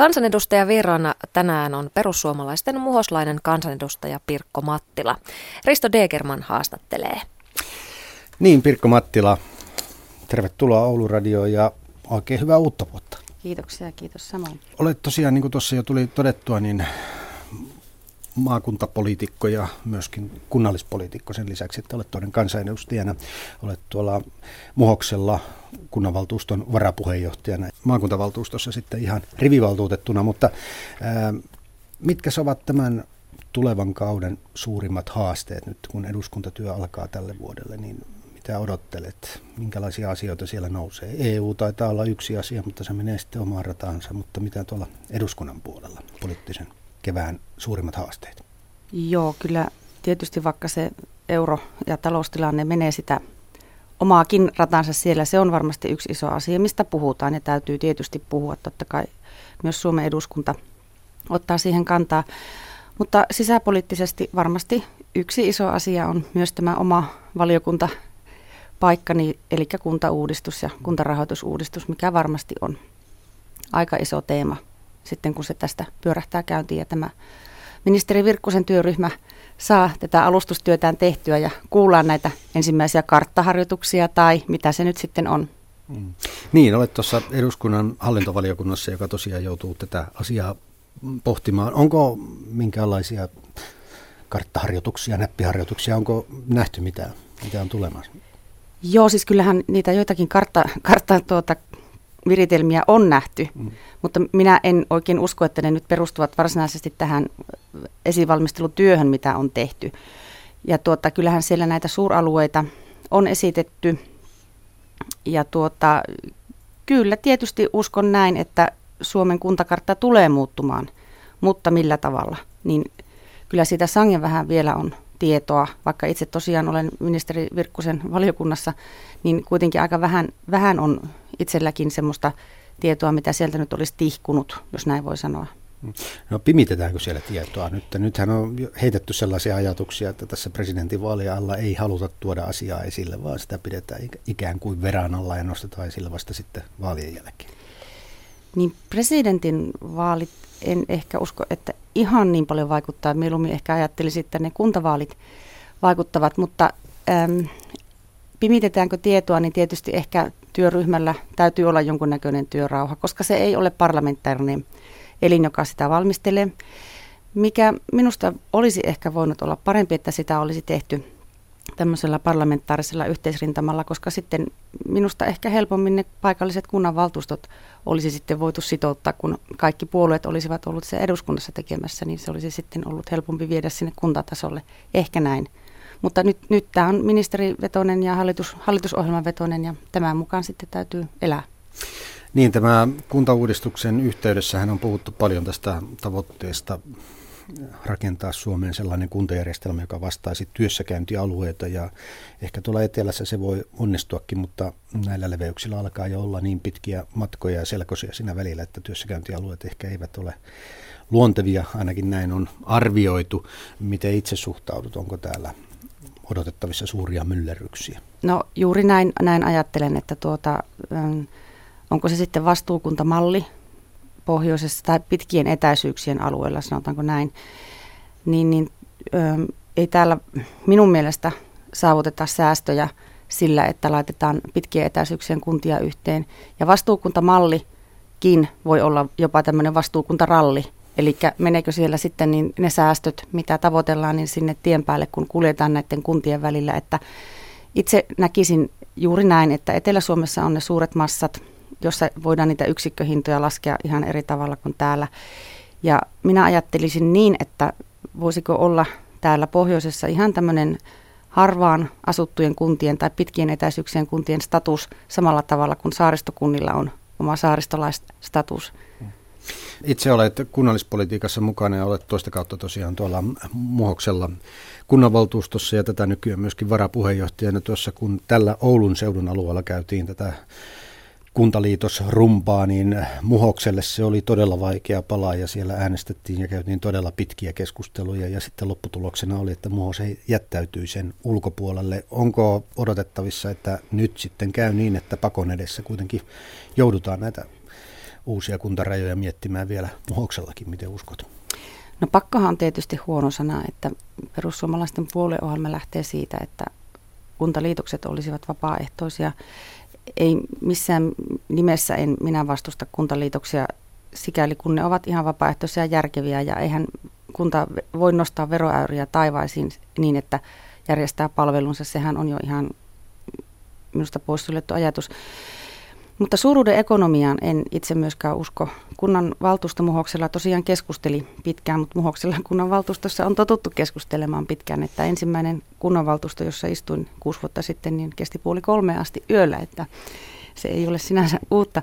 Kansanedustaja Virrana tänään on perussuomalaisten muhoslainen kansanedustaja Pirkko Mattila. Risto Degerman haastattelee. Niin, Pirkko Mattila, tervetuloa Oulu Radioon ja oikein hyvää uutta vuotta. Kiitoksia, kiitos samoin. Olet tosiaan, niin kuin tuossa jo tuli todettua, niin maakuntapoliitikko ja myöskin kunnallispoliitikko sen lisäksi, että olet toinen kansanedustajana. Olet tuolla Muhoksella kunnanvaltuuston varapuheenjohtajana, maakuntavaltuustossa sitten ihan rivivaltuutettuna, mutta ää, mitkä ovat tämän tulevan kauden suurimmat haasteet nyt, kun eduskuntatyö alkaa tälle vuodelle, niin mitä odottelet? Minkälaisia asioita siellä nousee? EU taitaa olla yksi asia, mutta se menee sitten omaan rataansa, mutta mitä tuolla eduskunnan puolella poliittisen kevään suurimmat haasteet? Joo, kyllä tietysti vaikka se euro- ja taloustilanne menee sitä omaakin ratansa siellä, se on varmasti yksi iso asia, mistä puhutaan ja täytyy tietysti puhua. Totta kai myös Suomen eduskunta ottaa siihen kantaa. Mutta sisäpoliittisesti varmasti yksi iso asia on myös tämä oma valiokunta paikkani, eli kuntauudistus ja kuntarahoitusuudistus, mikä varmasti on aika iso teema sitten, kun se tästä pyörähtää käyntiin ja tämä ministeri Virkkusen työryhmä saa tätä alustustyötään tehtyä ja kuullaan näitä ensimmäisiä karttaharjoituksia tai mitä se nyt sitten on. Mm. Niin, olet tuossa eduskunnan hallintovaliokunnassa, joka tosiaan joutuu tätä asiaa pohtimaan. Onko minkälaisia karttaharjoituksia, näppiharjoituksia, onko nähty mitään, mitä on tulemassa? Joo, siis kyllähän niitä joitakin kartta, kartta tuota, viritelmiä on nähty, mm. mutta minä en oikein usko, että ne nyt perustuvat varsinaisesti tähän esivalmistelutyöhön, mitä on tehty. Ja tuota, kyllähän siellä näitä suuralueita on esitetty. Ja tuota, kyllä tietysti uskon näin, että Suomen kuntakartta tulee muuttumaan, mutta millä tavalla, niin kyllä siitä sangen vähän vielä on tietoa, vaikka itse tosiaan olen ministeri Virkkusen valiokunnassa, niin kuitenkin aika vähän, vähän on itselläkin semmoista tietoa, mitä sieltä nyt olisi tihkunut, jos näin voi sanoa. No pimitetäänkö siellä tietoa nyt? Nythän on heitetty sellaisia ajatuksia, että tässä presidentinvaalien alla ei haluta tuoda asiaa esille, vaan sitä pidetään ikään kuin verran alla ja nostetaan esille vasta sitten vaalien jälkeen. Niin presidentin vaalit en ehkä usko, että ihan niin paljon vaikuttaa. Mieluummin ehkä ajattelisin, että ne kuntavaalit vaikuttavat, mutta äm, pimitetäänkö tietoa, niin tietysti ehkä työryhmällä täytyy olla jonkunnäköinen työrauha, koska se ei ole parlamentaarinen elin, joka sitä valmistelee. Mikä minusta olisi ehkä voinut olla parempi, että sitä olisi tehty tämmöisellä parlamentaarisella yhteisrintamalla, koska sitten minusta ehkä helpommin ne paikalliset kunnanvaltuustot olisi sitten voitu sitouttaa, kun kaikki puolueet olisivat ollut se eduskunnassa tekemässä, niin se olisi sitten ollut helpompi viedä sinne kuntatasolle. Ehkä näin. Mutta nyt, nyt tämä on ministerivetoinen ja hallitus, hallitusohjelmavetoinen ja tämän mukaan sitten täytyy elää. Niin, tämä kuntauudistuksen yhteydessähän on puhuttu paljon tästä tavoitteesta rakentaa Suomeen sellainen kuntajärjestelmä, joka vastaisi työssäkäyntialueita ja ehkä tuolla etelässä se voi onnistuakin, mutta näillä leveyksillä alkaa jo olla niin pitkiä matkoja ja selkoisia siinä välillä, että työssäkäyntialueet ehkä eivät ole luontevia, ainakin näin on arvioitu. Miten itse suhtaudut, onko täällä odotettavissa suuria myllerryksiä? No juuri näin, näin ajattelen, että tuota, onko se sitten vastuukuntamalli, pohjoisessa tai pitkien etäisyyksien alueella, sanotaanko näin, niin, niin ö, ei täällä minun mielestä saavuteta säästöjä sillä, että laitetaan pitkien etäisyyksien kuntia yhteen. Ja vastuukuntamallikin voi olla jopa tämmöinen vastuukuntaralli, Eli meneekö siellä sitten niin ne säästöt, mitä tavoitellaan, niin sinne tien päälle, kun kuljetaan näiden kuntien välillä. Että itse näkisin juuri näin, että Etelä-Suomessa on ne suuret massat, jossa voidaan niitä yksikköhintoja laskea ihan eri tavalla kuin täällä. Ja minä ajattelisin niin, että voisiko olla täällä pohjoisessa ihan tämmöinen harvaan asuttujen kuntien tai pitkien etäisyyksien kuntien status samalla tavalla kuin saaristokunnilla on oma saaristolaistatus. Itse olet kunnallispolitiikassa mukana ja olet toista kautta tosiaan tuolla Muhoksella kunnanvaltuustossa ja tätä nykyään myöskin varapuheenjohtajana tuossa, kun tällä Oulun seudun alueella käytiin tätä kuntaliitosrumpaa, niin Muhokselle se oli todella vaikea palaa ja siellä äänestettiin ja käytiin todella pitkiä keskusteluja ja sitten lopputuloksena oli, että Muhos jättäytyi sen ulkopuolelle. Onko odotettavissa, että nyt sitten käy niin, että pakon edessä kuitenkin joudutaan näitä uusia kuntarajoja miettimään vielä muhoksellakin, miten uskot? No pakkohan on tietysti huono sana, että perussuomalaisten puolueohjelma lähtee siitä, että kuntaliitokset olisivat vapaaehtoisia. Ei missään nimessä en minä vastusta kuntaliitoksia sikäli kun ne ovat ihan vapaaehtoisia ja järkeviä ja eihän kunta voi nostaa veroäyriä taivaisiin niin, että järjestää palvelunsa. Sehän on jo ihan minusta poissuljettu ajatus. Mutta suuruuden ekonomiaan en itse myöskään usko. Kunnan valtuusto Muhoksella tosiaan keskusteli pitkään, mutta Muhoksella kunnan valtuustossa on totuttu keskustelemaan pitkään. Että ensimmäinen kunnanvaltuusto, jossa istuin kuusi vuotta sitten, niin kesti puoli kolme asti yöllä, että se ei ole sinänsä uutta.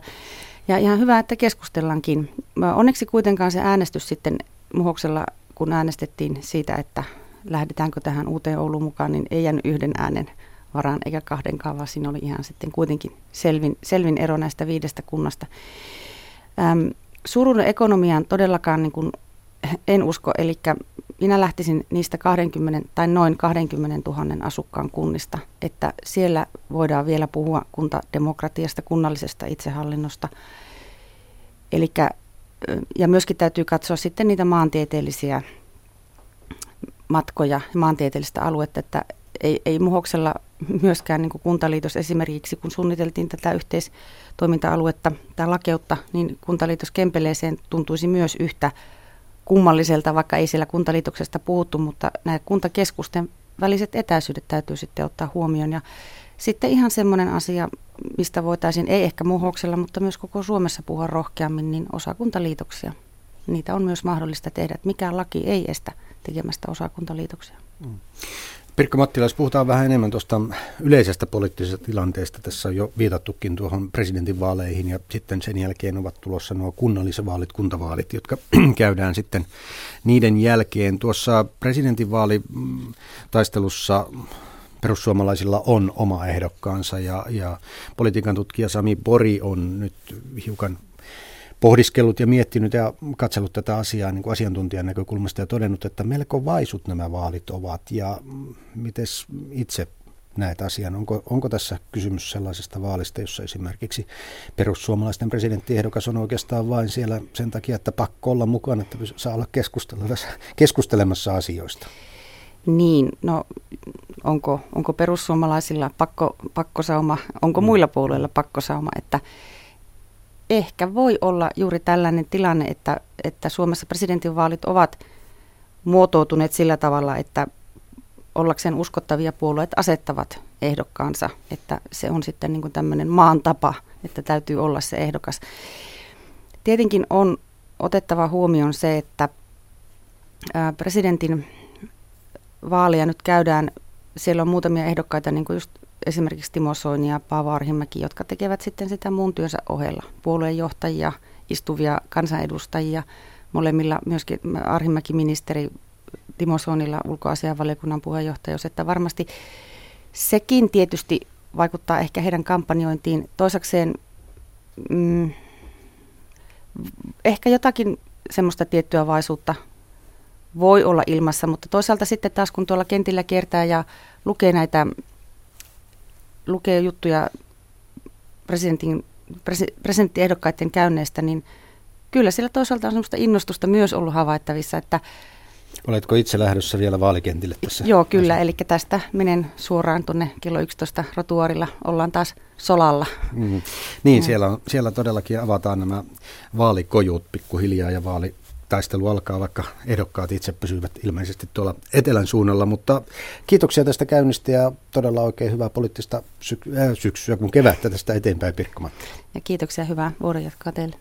Ja ihan hyvä, että keskustellaankin. Onneksi kuitenkaan se äänestys sitten Muhoksella, kun äänestettiin siitä, että lähdetäänkö tähän uuteen Ouluun mukaan, niin ei jäänyt yhden äänen varaan eikä kahdenkaan, vaan siinä oli ihan sitten kuitenkin selvin, selvin ero näistä viidestä kunnasta. Ähm, surun ekonomiaan todellakaan niin kuin en usko, eli minä lähtisin niistä 20 tai noin 20 000 asukkaan kunnista, että siellä voidaan vielä puhua kuntademokratiasta, kunnallisesta itsehallinnosta. Elikkä, ja myöskin täytyy katsoa sitten niitä maantieteellisiä matkoja, maantieteellistä aluetta, että ei, ei Muhoksella myöskään niin kuntaliitos esimerkiksi, kun suunniteltiin tätä yhteistoiminta-aluetta tai lakeutta, niin kuntaliitos Kempeleeseen tuntuisi myös yhtä kummalliselta, vaikka ei siellä kuntaliitoksesta puhuttu, mutta nämä kuntakeskusten väliset etäisyydet täytyy sitten ottaa huomioon. Ja sitten ihan semmoinen asia, mistä voitaisiin, ei ehkä muhoksella, mutta myös koko Suomessa puhua rohkeammin, niin osakuntaliitoksia. Niitä on myös mahdollista tehdä, mikään laki ei estä tekemästä osakuntaliitoksia. Mm. Pirkka Mattila, jos puhutaan vähän enemmän tuosta yleisestä poliittisesta tilanteesta, tässä on jo viitattukin tuohon presidentinvaaleihin ja sitten sen jälkeen ovat tulossa nuo kunnallisvaalit, kuntavaalit, jotka käydään sitten niiden jälkeen. Tuossa presidentinvaalitaistelussa perussuomalaisilla on oma ehdokkaansa ja, ja politiikan tutkija Sami Bori on nyt hiukan pohdiskellut ja miettinyt ja katsellut tätä asiaa niin kuin asiantuntijan näkökulmasta ja todennut, että melko vaisut nämä vaalit ovat. Ja miten itse näet asian? Onko, onko tässä kysymys sellaisesta vaalista, jossa esimerkiksi perussuomalaisten presidenttiehdokas on oikeastaan vain siellä sen takia, että pakko olla mukana, että saa olla keskustelemassa, keskustelemassa asioista? Niin, no onko, onko perussuomalaisilla pakko, pakkosauma, onko mm. muilla puolueilla pakkosauma, että ehkä voi olla juuri tällainen tilanne, että, että Suomessa presidentinvaalit ovat muotoutuneet sillä tavalla, että ollakseen uskottavia puolueet asettavat ehdokkaansa, että se on sitten niin tämmöinen maan tapa, että täytyy olla se ehdokas. Tietenkin on otettava huomioon se, että presidentin vaaleja nyt käydään, siellä on muutamia ehdokkaita, niin kuin just esimerkiksi Timo Soini ja Paavo Arhimäki, jotka tekevät sitten sitä muun työnsä ohella. Puolueenjohtajia, istuvia kansanedustajia, molemmilla myöskin Arhimäki ministeri, Timo Soinilla ulkoasianvaliokunnan puheenjohtajuus, että varmasti sekin tietysti vaikuttaa ehkä heidän kampanjointiin. Toisakseen mm, ehkä jotakin semmoista tiettyä vaisuutta voi olla ilmassa, mutta toisaalta sitten taas kun tuolla kentillä kiertää ja lukee näitä lukee juttuja presidentin, presidenttiehdokkaiden käynneistä, niin kyllä siellä toisaalta on sellaista innostusta myös ollut havaittavissa, että Oletko itse lähdössä vielä vaalikentille tässä? Joo, kyllä. Asiassa? Eli tästä menen suoraan tuonne kello 11 rotuarilla. Ollaan taas solalla. Mm. Niin, siellä, on, siellä todellakin avataan nämä vaalikojut pikkuhiljaa ja vaali, taistelu alkaa, vaikka ehdokkaat itse pysyvät ilmeisesti tuolla etelän suunnalla. Mutta kiitoksia tästä käynnistä ja todella oikein hyvää poliittista äh, syksyä, kun kevättä tästä eteenpäin Pirkko Ja kiitoksia, hyvää vuoden jatkaa teille.